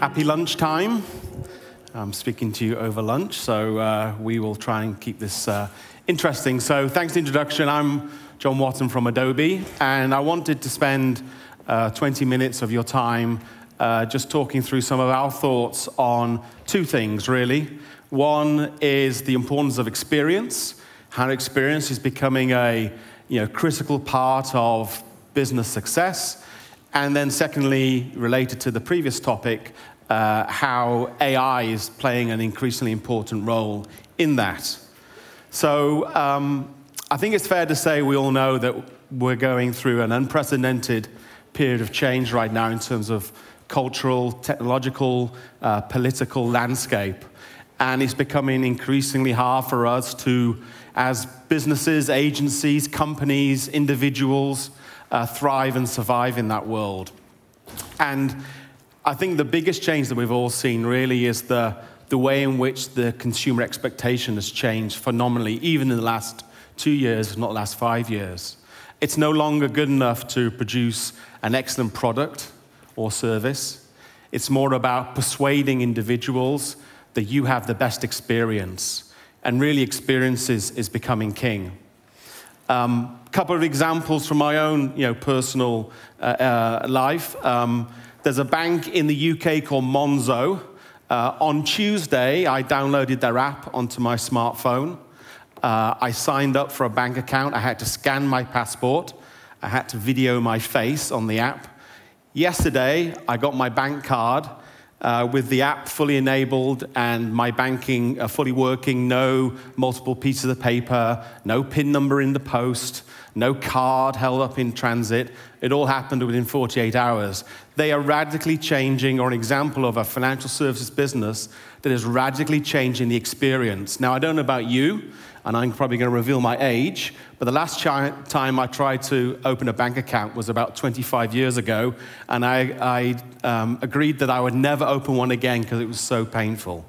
Happy lunchtime. I'm speaking to you over lunch, so uh, we will try and keep this uh, interesting. So, thanks for the introduction. I'm John Watton from Adobe, and I wanted to spend uh, 20 minutes of your time uh, just talking through some of our thoughts on two things, really. One is the importance of experience, how experience is becoming a you know, critical part of business success. And then, secondly, related to the previous topic, uh, how AI is playing an increasingly important role in that. So, um, I think it's fair to say we all know that we're going through an unprecedented period of change right now in terms of cultural, technological, uh, political landscape. And it's becoming increasingly hard for us to, as businesses, agencies, companies, individuals, uh, thrive and survive in that world. And I think the biggest change that we've all seen really is the, the way in which the consumer expectation has changed phenomenally, even in the last two years, if not the last five years. It's no longer good enough to produce an excellent product or service. It's more about persuading individuals that you have the best experience. And really, experience is, is becoming king. Um, couple of examples from my own you know, personal uh, uh, life. Um, there's a bank in the UK called Monzo. Uh, on Tuesday, I downloaded their app onto my smartphone. Uh, I signed up for a bank account. I had to scan my passport. I had to video my face on the app. Yesterday, I got my bank card uh, with the app fully enabled and my banking uh, fully working, no multiple pieces of paper, no PIN number in the post, no card held up in transit. It all happened within 48 hours. They are radically changing, or an example of a financial services business that is radically changing the experience. Now, I don't know about you, and I'm probably going to reveal my age, but the last time I tried to open a bank account was about 25 years ago, and I, I um, agreed that I would never open one again because it was so painful.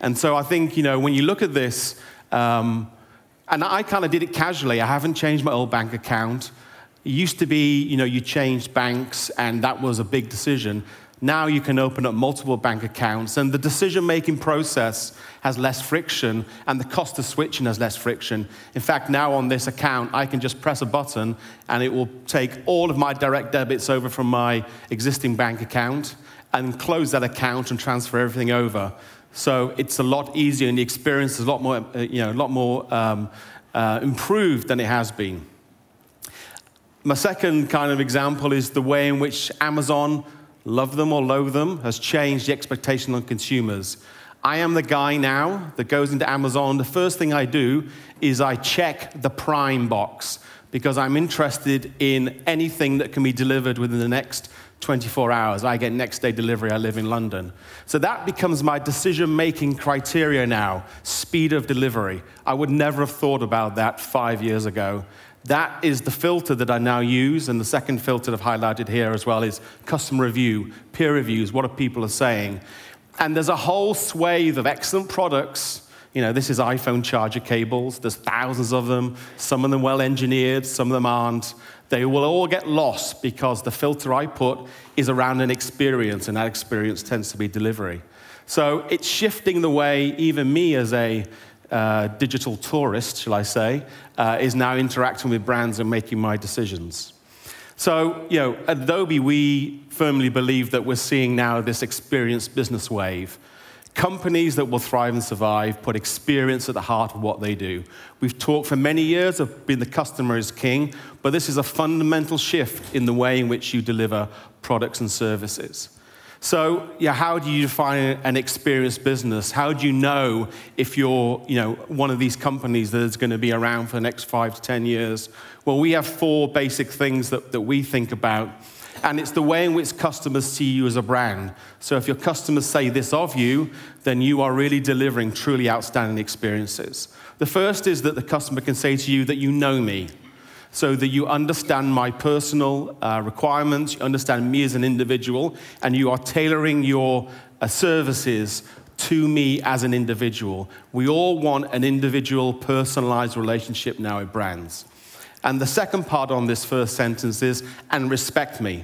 And so I think, you know, when you look at this, um, and I kind of did it casually, I haven't changed my old bank account. It used to be, you know, you changed banks, and that was a big decision. Now you can open up multiple bank accounts, and the decision making process has less friction, and the cost of switching has less friction. In fact, now on this account, I can just press a button, and it will take all of my direct debits over from my existing bank account and close that account and transfer everything over. So it's a lot easier, and the experience is a lot more, uh, you know, a lot more um, uh, improved than it has been. My second kind of example is the way in which Amazon love them or loathe them, has changed the expectation on consumers. I am the guy now that goes into Amazon. The first thing I do is I check the Prime box because I'm interested in anything that can be delivered within the next 24 hours. I get next day delivery, I live in London. So that becomes my decision making criteria now speed of delivery. I would never have thought about that five years ago. That is the filter that I now use. And the second filter I've highlighted here as well is customer review, peer reviews, what are people are saying. And there's a whole swathe of excellent products. You know, this is iPhone charger cables. There's thousands of them. Some of them well engineered, some of them aren't. They will all get lost because the filter I put is around an experience, and that experience tends to be delivery. So it's shifting the way even me as a uh, digital tourist, shall I say, uh, is now interacting with brands and making my decisions. So, you know, at Adobe, we firmly believe that we're seeing now this experience business wave. Companies that will thrive and survive put experience at the heart of what they do. We've talked for many years of being the customer is king, but this is a fundamental shift in the way in which you deliver products and services. So, yeah, how do you define an experienced business? How do you know if you're, you know, one of these companies that is going to be around for the next five to 10 years? Well, we have four basic things that, that we think about. And it's the way in which customers see you as a brand. So if your customers say this of you, then you are really delivering truly outstanding experiences. The first is that the customer can say to you that you know me so that you understand my personal uh, requirements, you understand me as an individual, and you are tailoring your uh, services to me as an individual. We all want an individual, personalized relationship now with brands. And the second part on this first sentence is, and respect me.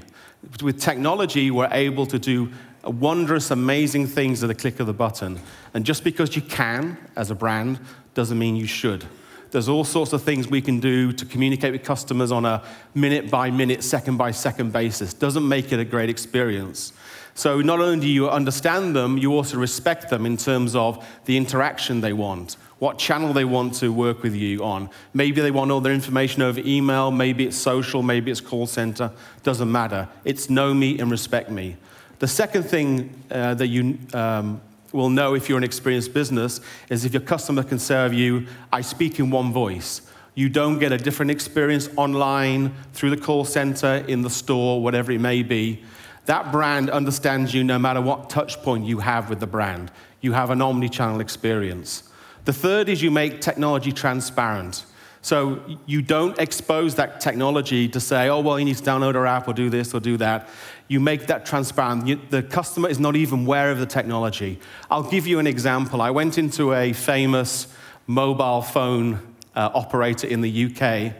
With technology, we're able to do wondrous, amazing things at a click of the button. And just because you can as a brand doesn't mean you should. There's all sorts of things we can do to communicate with customers on a minute by minute, second by second basis. Doesn't make it a great experience. So not only do you understand them, you also respect them in terms of the interaction they want, what channel they want to work with you on. Maybe they want all their information over email, maybe it's social, maybe it's call center, doesn't matter. It's know me and respect me. The second thing uh, that you um, will know if you're an experienced business is if your customer can of you, I speak in one voice. You don't get a different experience online, through the call center, in the store, whatever it may be. That brand understands you no matter what touch point you have with the brand. You have an omni channel experience. The third is you make technology transparent. So you don't expose that technology to say, oh, well, you need to download our app or do this or do that. You make that transparent. You, the customer is not even aware of the technology. I'll give you an example. I went into a famous mobile phone uh, operator in the UK,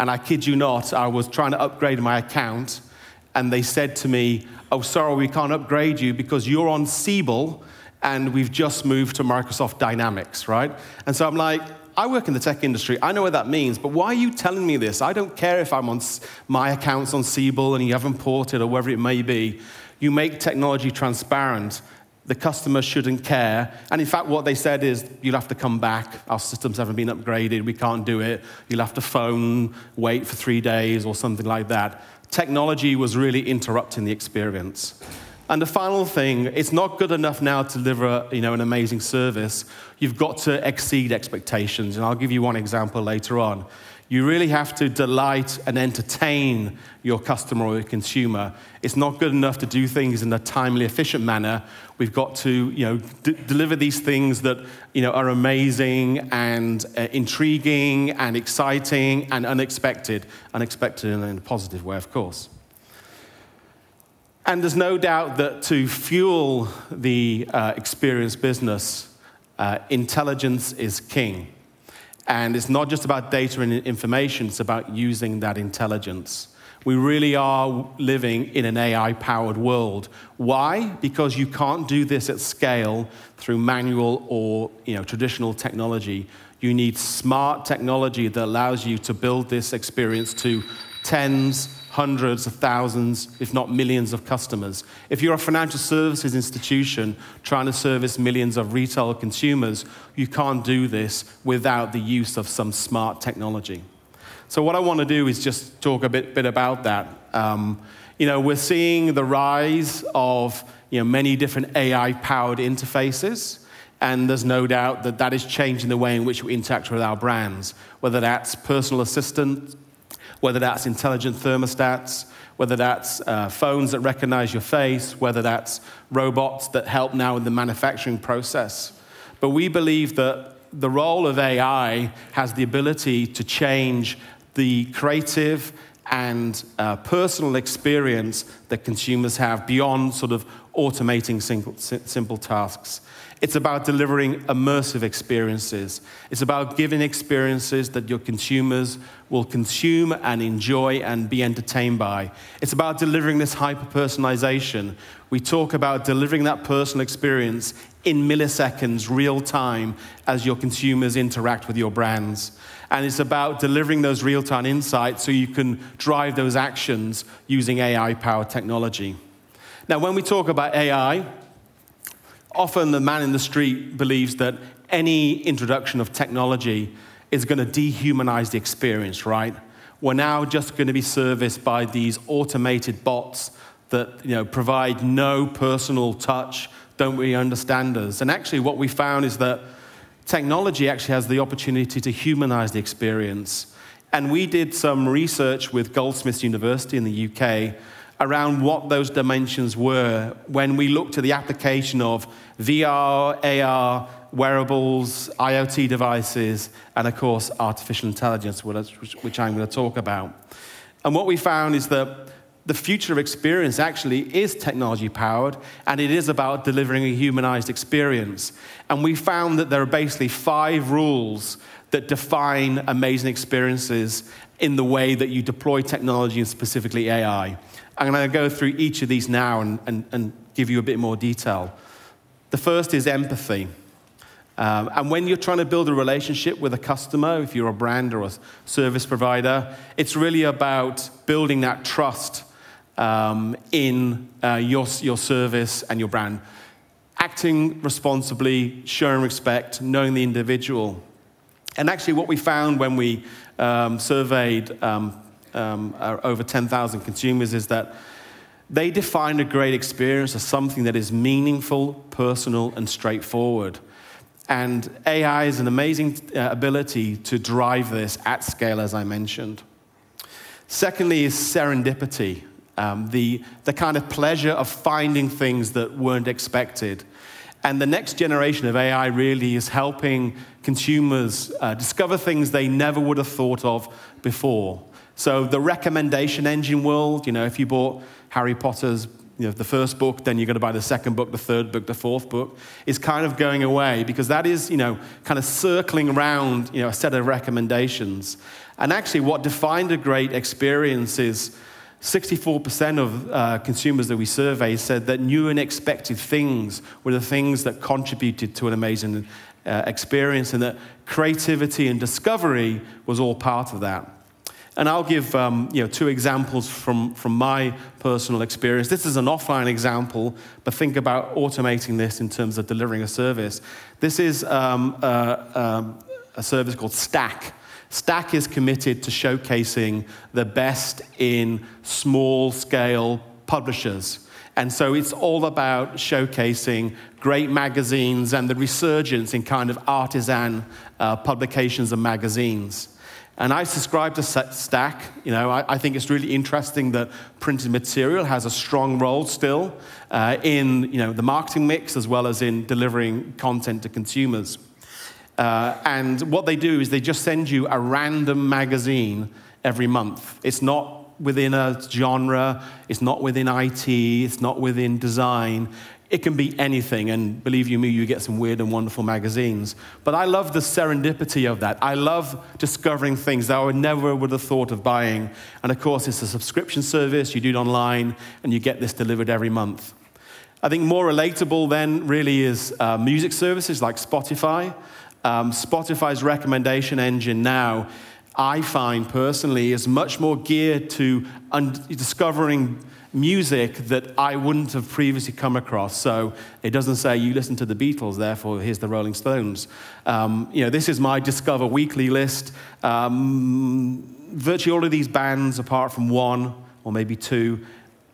and I kid you not, I was trying to upgrade my account, and they said to me, oh, sorry, we can't upgrade you because you're on Siebel, and we've just moved to Microsoft Dynamics, right? And so I'm like, I work in the tech industry. I know what that means, but why are you telling me this? I don't care if I'm on my account's on Siebel and you haven't ported or whatever it may be. You make technology transparent. The customer shouldn't care. And in fact, what they said is, you'll have to come back. Our systems haven't been upgraded. We can't do it. You'll have to phone, wait for three days or something like that. Technology was really interrupting the experience. And the final thing, it's not good enough now to deliver you know, an amazing service. You've got to exceed expectations. And I'll give you one example later on. You really have to delight and entertain your customer or your consumer. It's not good enough to do things in a timely, efficient manner. We've got to you know, d- deliver these things that you know, are amazing and uh, intriguing and exciting and unexpected. Unexpected in a positive way, of course. And there's no doubt that to fuel the uh, experience business, uh, intelligence is king. And it's not just about data and information, it's about using that intelligence. We really are living in an AI powered world. Why? Because you can't do this at scale through manual or you know, traditional technology. You need smart technology that allows you to build this experience to tens, hundreds of thousands, if not millions of customers. If you're a financial services institution trying to service millions of retail consumers, you can't do this without the use of some smart technology. So, what I want to do is just talk a bit, bit about that. Um, you know, we're seeing the rise of you know, many different AI powered interfaces. And there's no doubt that that is changing the way in which we interact with our brands, whether that's personal assistant whether that's intelligent thermostats, whether that's uh, phones that recognize your face, whether that's robots that help now in the manufacturing process. But we believe that the role of AI has the ability to change the creative and uh, personal experience that consumers have beyond sort of automating simple, simple tasks. It's about delivering immersive experiences. It's about giving experiences that your consumers will consume and enjoy and be entertained by. It's about delivering this hyper personalization. We talk about delivering that personal experience in milliseconds, real time, as your consumers interact with your brands. And it's about delivering those real time insights so you can drive those actions using AI powered technology. Now, when we talk about AI, Often the man in the street believes that any introduction of technology is going to dehumanize the experience, right? We're now just going to be serviced by these automated bots that you know, provide no personal touch, don't really understand us. And actually, what we found is that technology actually has the opportunity to humanize the experience. And we did some research with Goldsmiths University in the UK around what those dimensions were when we looked at the application of VR, AR, wearables, IoT devices, and of course, artificial intelligence, which I'm going to talk about. And what we found is that the future of experience actually is technology powered, and it is about delivering a humanized experience. And we found that there are basically five rules that define amazing experiences in the way that you deploy technology and specifically AI. I'm going to go through each of these now and, and, and give you a bit more detail. The first is empathy. Um, and when you're trying to build a relationship with a customer, if you're a brand or a service provider, it's really about building that trust um, in uh, your, your service and your brand. Acting responsibly, showing respect, knowing the individual. And actually, what we found when we um, surveyed um, um, over 10,000 consumers is that they define a great experience as something that is meaningful, personal, and straightforward. And AI is an amazing uh, ability to drive this at scale, as I mentioned. Secondly, is serendipity, um, the, the kind of pleasure of finding things that weren't expected. And the next generation of AI really is helping consumers uh, discover things they never would have thought of before. So, the recommendation engine world, you know, if you bought Harry Potter's you know, the first book, then you're going to buy the second book, the third book, the fourth book, is kind of going away because that is, you know, kind of circling around, you know, a set of recommendations. And actually, what defined a great experience is 64% of uh, consumers that we surveyed said that new and expected things were the things that contributed to an amazing uh, experience, and that creativity and discovery was all part of that. And I'll give um, you know, two examples from, from my personal experience. This is an offline example, but think about automating this in terms of delivering a service. This is um, a, um, a service called Stack. Stack is committed to showcasing the best in small scale publishers. And so it's all about showcasing great magazines and the resurgence in kind of artisan uh, publications and magazines. And I subscribe to Stack. You know, I, I, think it's really interesting that printed material has a strong role still uh, in you know, the marketing mix as well as in delivering content to consumers. Uh, and what they do is they just send you a random magazine every month. It's not within a genre, it's not within IT, it's not within design. It can be anything, and believe you me, you get some weird and wonderful magazines. But I love the serendipity of that. I love discovering things that I would never would have thought of buying. And of course, it's a subscription service, you do it online, and you get this delivered every month. I think more relatable then really is uh, music services like Spotify. Um, Spotify's recommendation engine now, I find personally, is much more geared to un- discovering music that I wouldn't have previously come across. So it doesn't say you listen to the Beatles, therefore here's the Rolling Stones. Um, you know, this is my Discover Weekly list. Um, virtually all of these bands, apart from one or maybe two,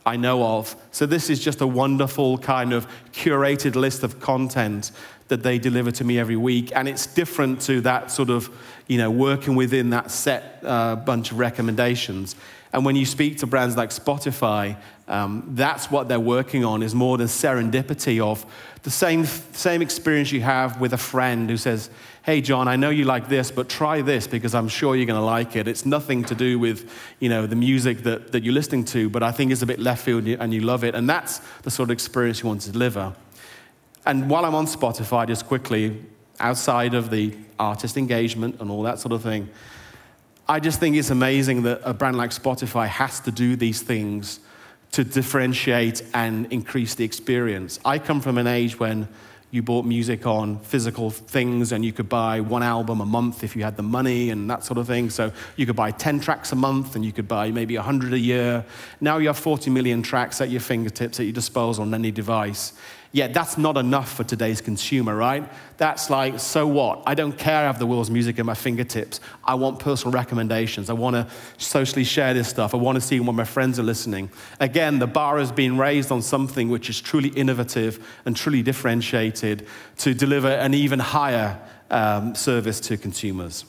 I know of. So this is just a wonderful kind of curated list of content that they deliver to me every week, and it's different to that sort of, you know, working within that set uh, bunch of recommendations. And when you speak to brands like Spotify, um, that's what they're working on is more the serendipity of the same, same experience you have with a friend who says, hey, John, I know you like this, but try this because I'm sure you're going to like it. It's nothing to do with, you know, the music that, that you're listening to, but I think it's a bit left field and you love it. And that's the sort of experience you want to deliver. And while I'm on Spotify, just quickly, outside of the artist engagement and all that sort of thing, I just think it's amazing that a brand like Spotify has to do these things to differentiate and increase the experience. I come from an age when you bought music on physical things and you could buy one album a month if you had the money and that sort of thing. So you could buy 10 tracks a month and you could buy maybe 100 a year. Now you have 40 million tracks at your fingertips, at your disposal on any device. Yet that's not enough for today's consumer, right? That's like, so what? I don't care I have the world's music at my fingertips. I want personal recommendations. I want to socially share this stuff. I want to see when my friends are listening. Again, the bar has been raised on something which is truly innovative and truly differentiated to deliver an even higher um, service to consumers.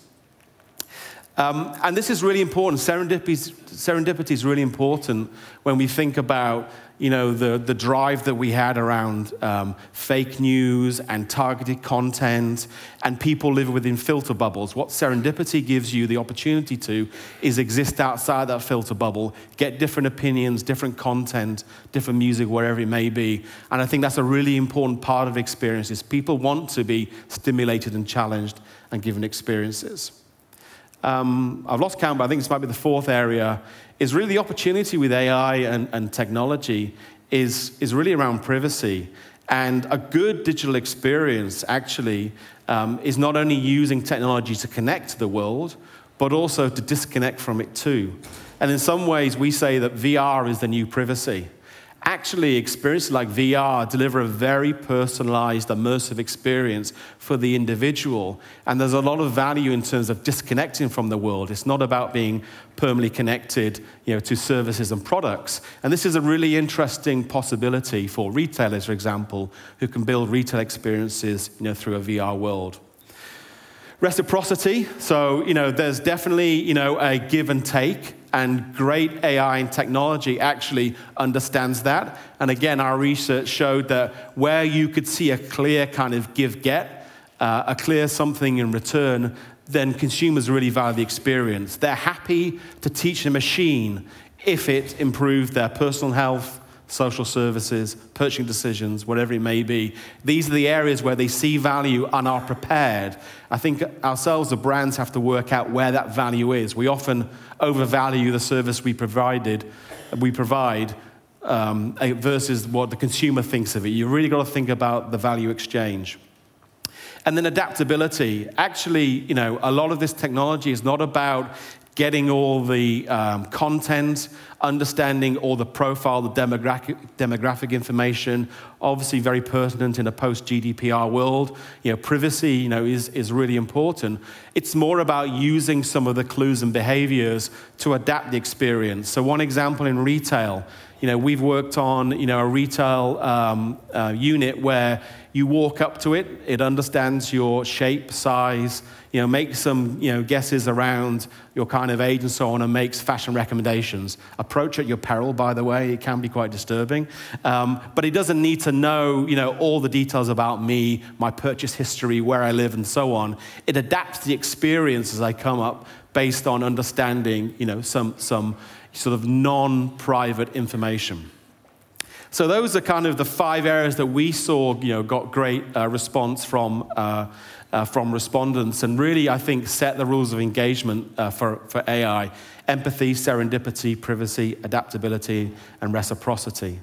Um, and this is really important. Serendipity, is really important when we think about you know, the, the drive that we had around um, fake news and targeted content, and people living within filter bubbles. What serendipity gives you the opportunity to is exist outside that filter bubble, get different opinions, different content, different music, wherever it may be. And I think that's a really important part of experiences. People want to be stimulated and challenged and given experiences. Um, I've lost count, but I think this might be the fourth area, is really the opportunity with AI and, and technology is, is really around privacy. And a good digital experience actually um, is not only using technology to connect to the world, but also to disconnect from it too. And in some ways, we say that VR is the new privacy actually experiences like VR deliver a very personalized, immersive experience for the individual. And there's a lot of value in terms of disconnecting from the world. It's not about being permanently connected you know, to services and products. And this is a really interesting possibility for retailers, for example, who can build retail experiences you know, through a VR world. Reciprocity. So, you know, there's definitely, you know, a give and take and great AI and technology actually understands that. And again, our research showed that where you could see a clear kind of give get, uh, a clear something in return, then consumers really value the experience. They're happy to teach a machine if it improved their personal health, social services, purchasing decisions, whatever it may be. These are the areas where they see value and are prepared. I think ourselves, the brands, have to work out where that value is. We often overvalue the service we provided, we provide um, versus what the consumer thinks of it. You really got to think about the value exchange. And then adaptability. Actually, you know, a lot of this technology is not about getting all the um, content, understanding all the profile, the demographic, demographic information, obviously very pertinent in a post-GDPR world. You know, privacy, you know, is, is really important. It's more about using some of the clues and behaviors to adapt the experience. So one example in retail, you know, we've worked on, you know, a retail um, uh, unit where you walk up to it, it understands your shape, size, you know, makes some, you know, guesses around your kind of age and so on, and makes fashion recommendations. Approach at your peril, by the way, it can be quite disturbing. Um, but it doesn't need to know, you know, all the details about me, my purchase history, where I live, and so on. It adapts the experience as I come up based on understanding, you know, some, some sort of non private information. So those are kind of the five areas that we saw, you know, got great uh, response from, uh, uh, from respondents and really, I think, set the rules of engagement uh, for, for AI. Empathy, serendipity, privacy, adaptability, and reciprocity.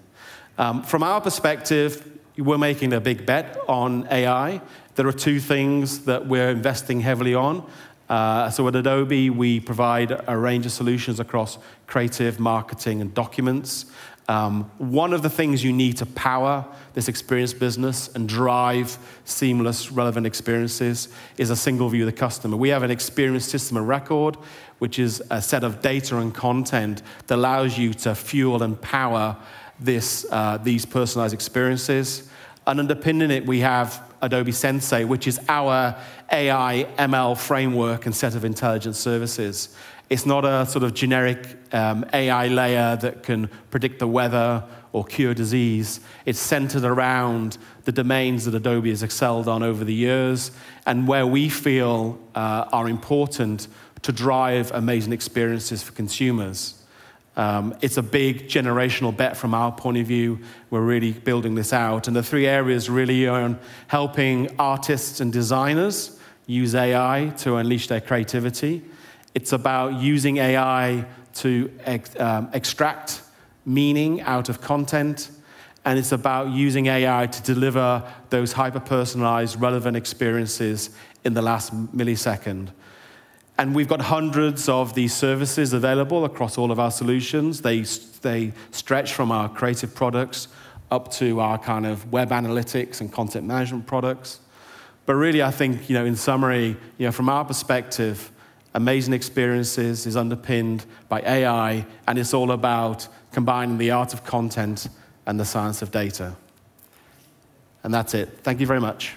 Um, from our perspective, we're making a big bet on AI. There are two things that we're investing heavily on. Uh, so at Adobe, we provide a range of solutions across creative, marketing, and documents. Um, one of the things you need to power this experience business and drive seamless, relevant experiences is a single view of the customer. We have an experience system of record, which is a set of data and content that allows you to fuel and power this, uh, these personalized experiences. And underpinning it, we have Adobe Sensei, which is our AI ML framework and set of intelligence services. It's not a sort of generic um, AI layer that can predict the weather or cure disease. It's centered around the domains that Adobe has excelled on over the years and where we feel uh, are important to drive amazing experiences for consumers. Um, it's a big generational bet from our point of view. We're really building this out. And the three areas really are helping artists and designers use AI to unleash their creativity. It's about using AI to ex- um, extract meaning out of content. And it's about using AI to deliver those hyper personalized, relevant experiences in the last millisecond. And we've got hundreds of these services available across all of our solutions. They, they stretch from our creative products up to our kind of web analytics and content management products. But really, I think, you know, in summary, you know, from our perspective, amazing experiences is underpinned by AI, and it's all about combining the art of content and the science of data. And that's it. Thank you very much.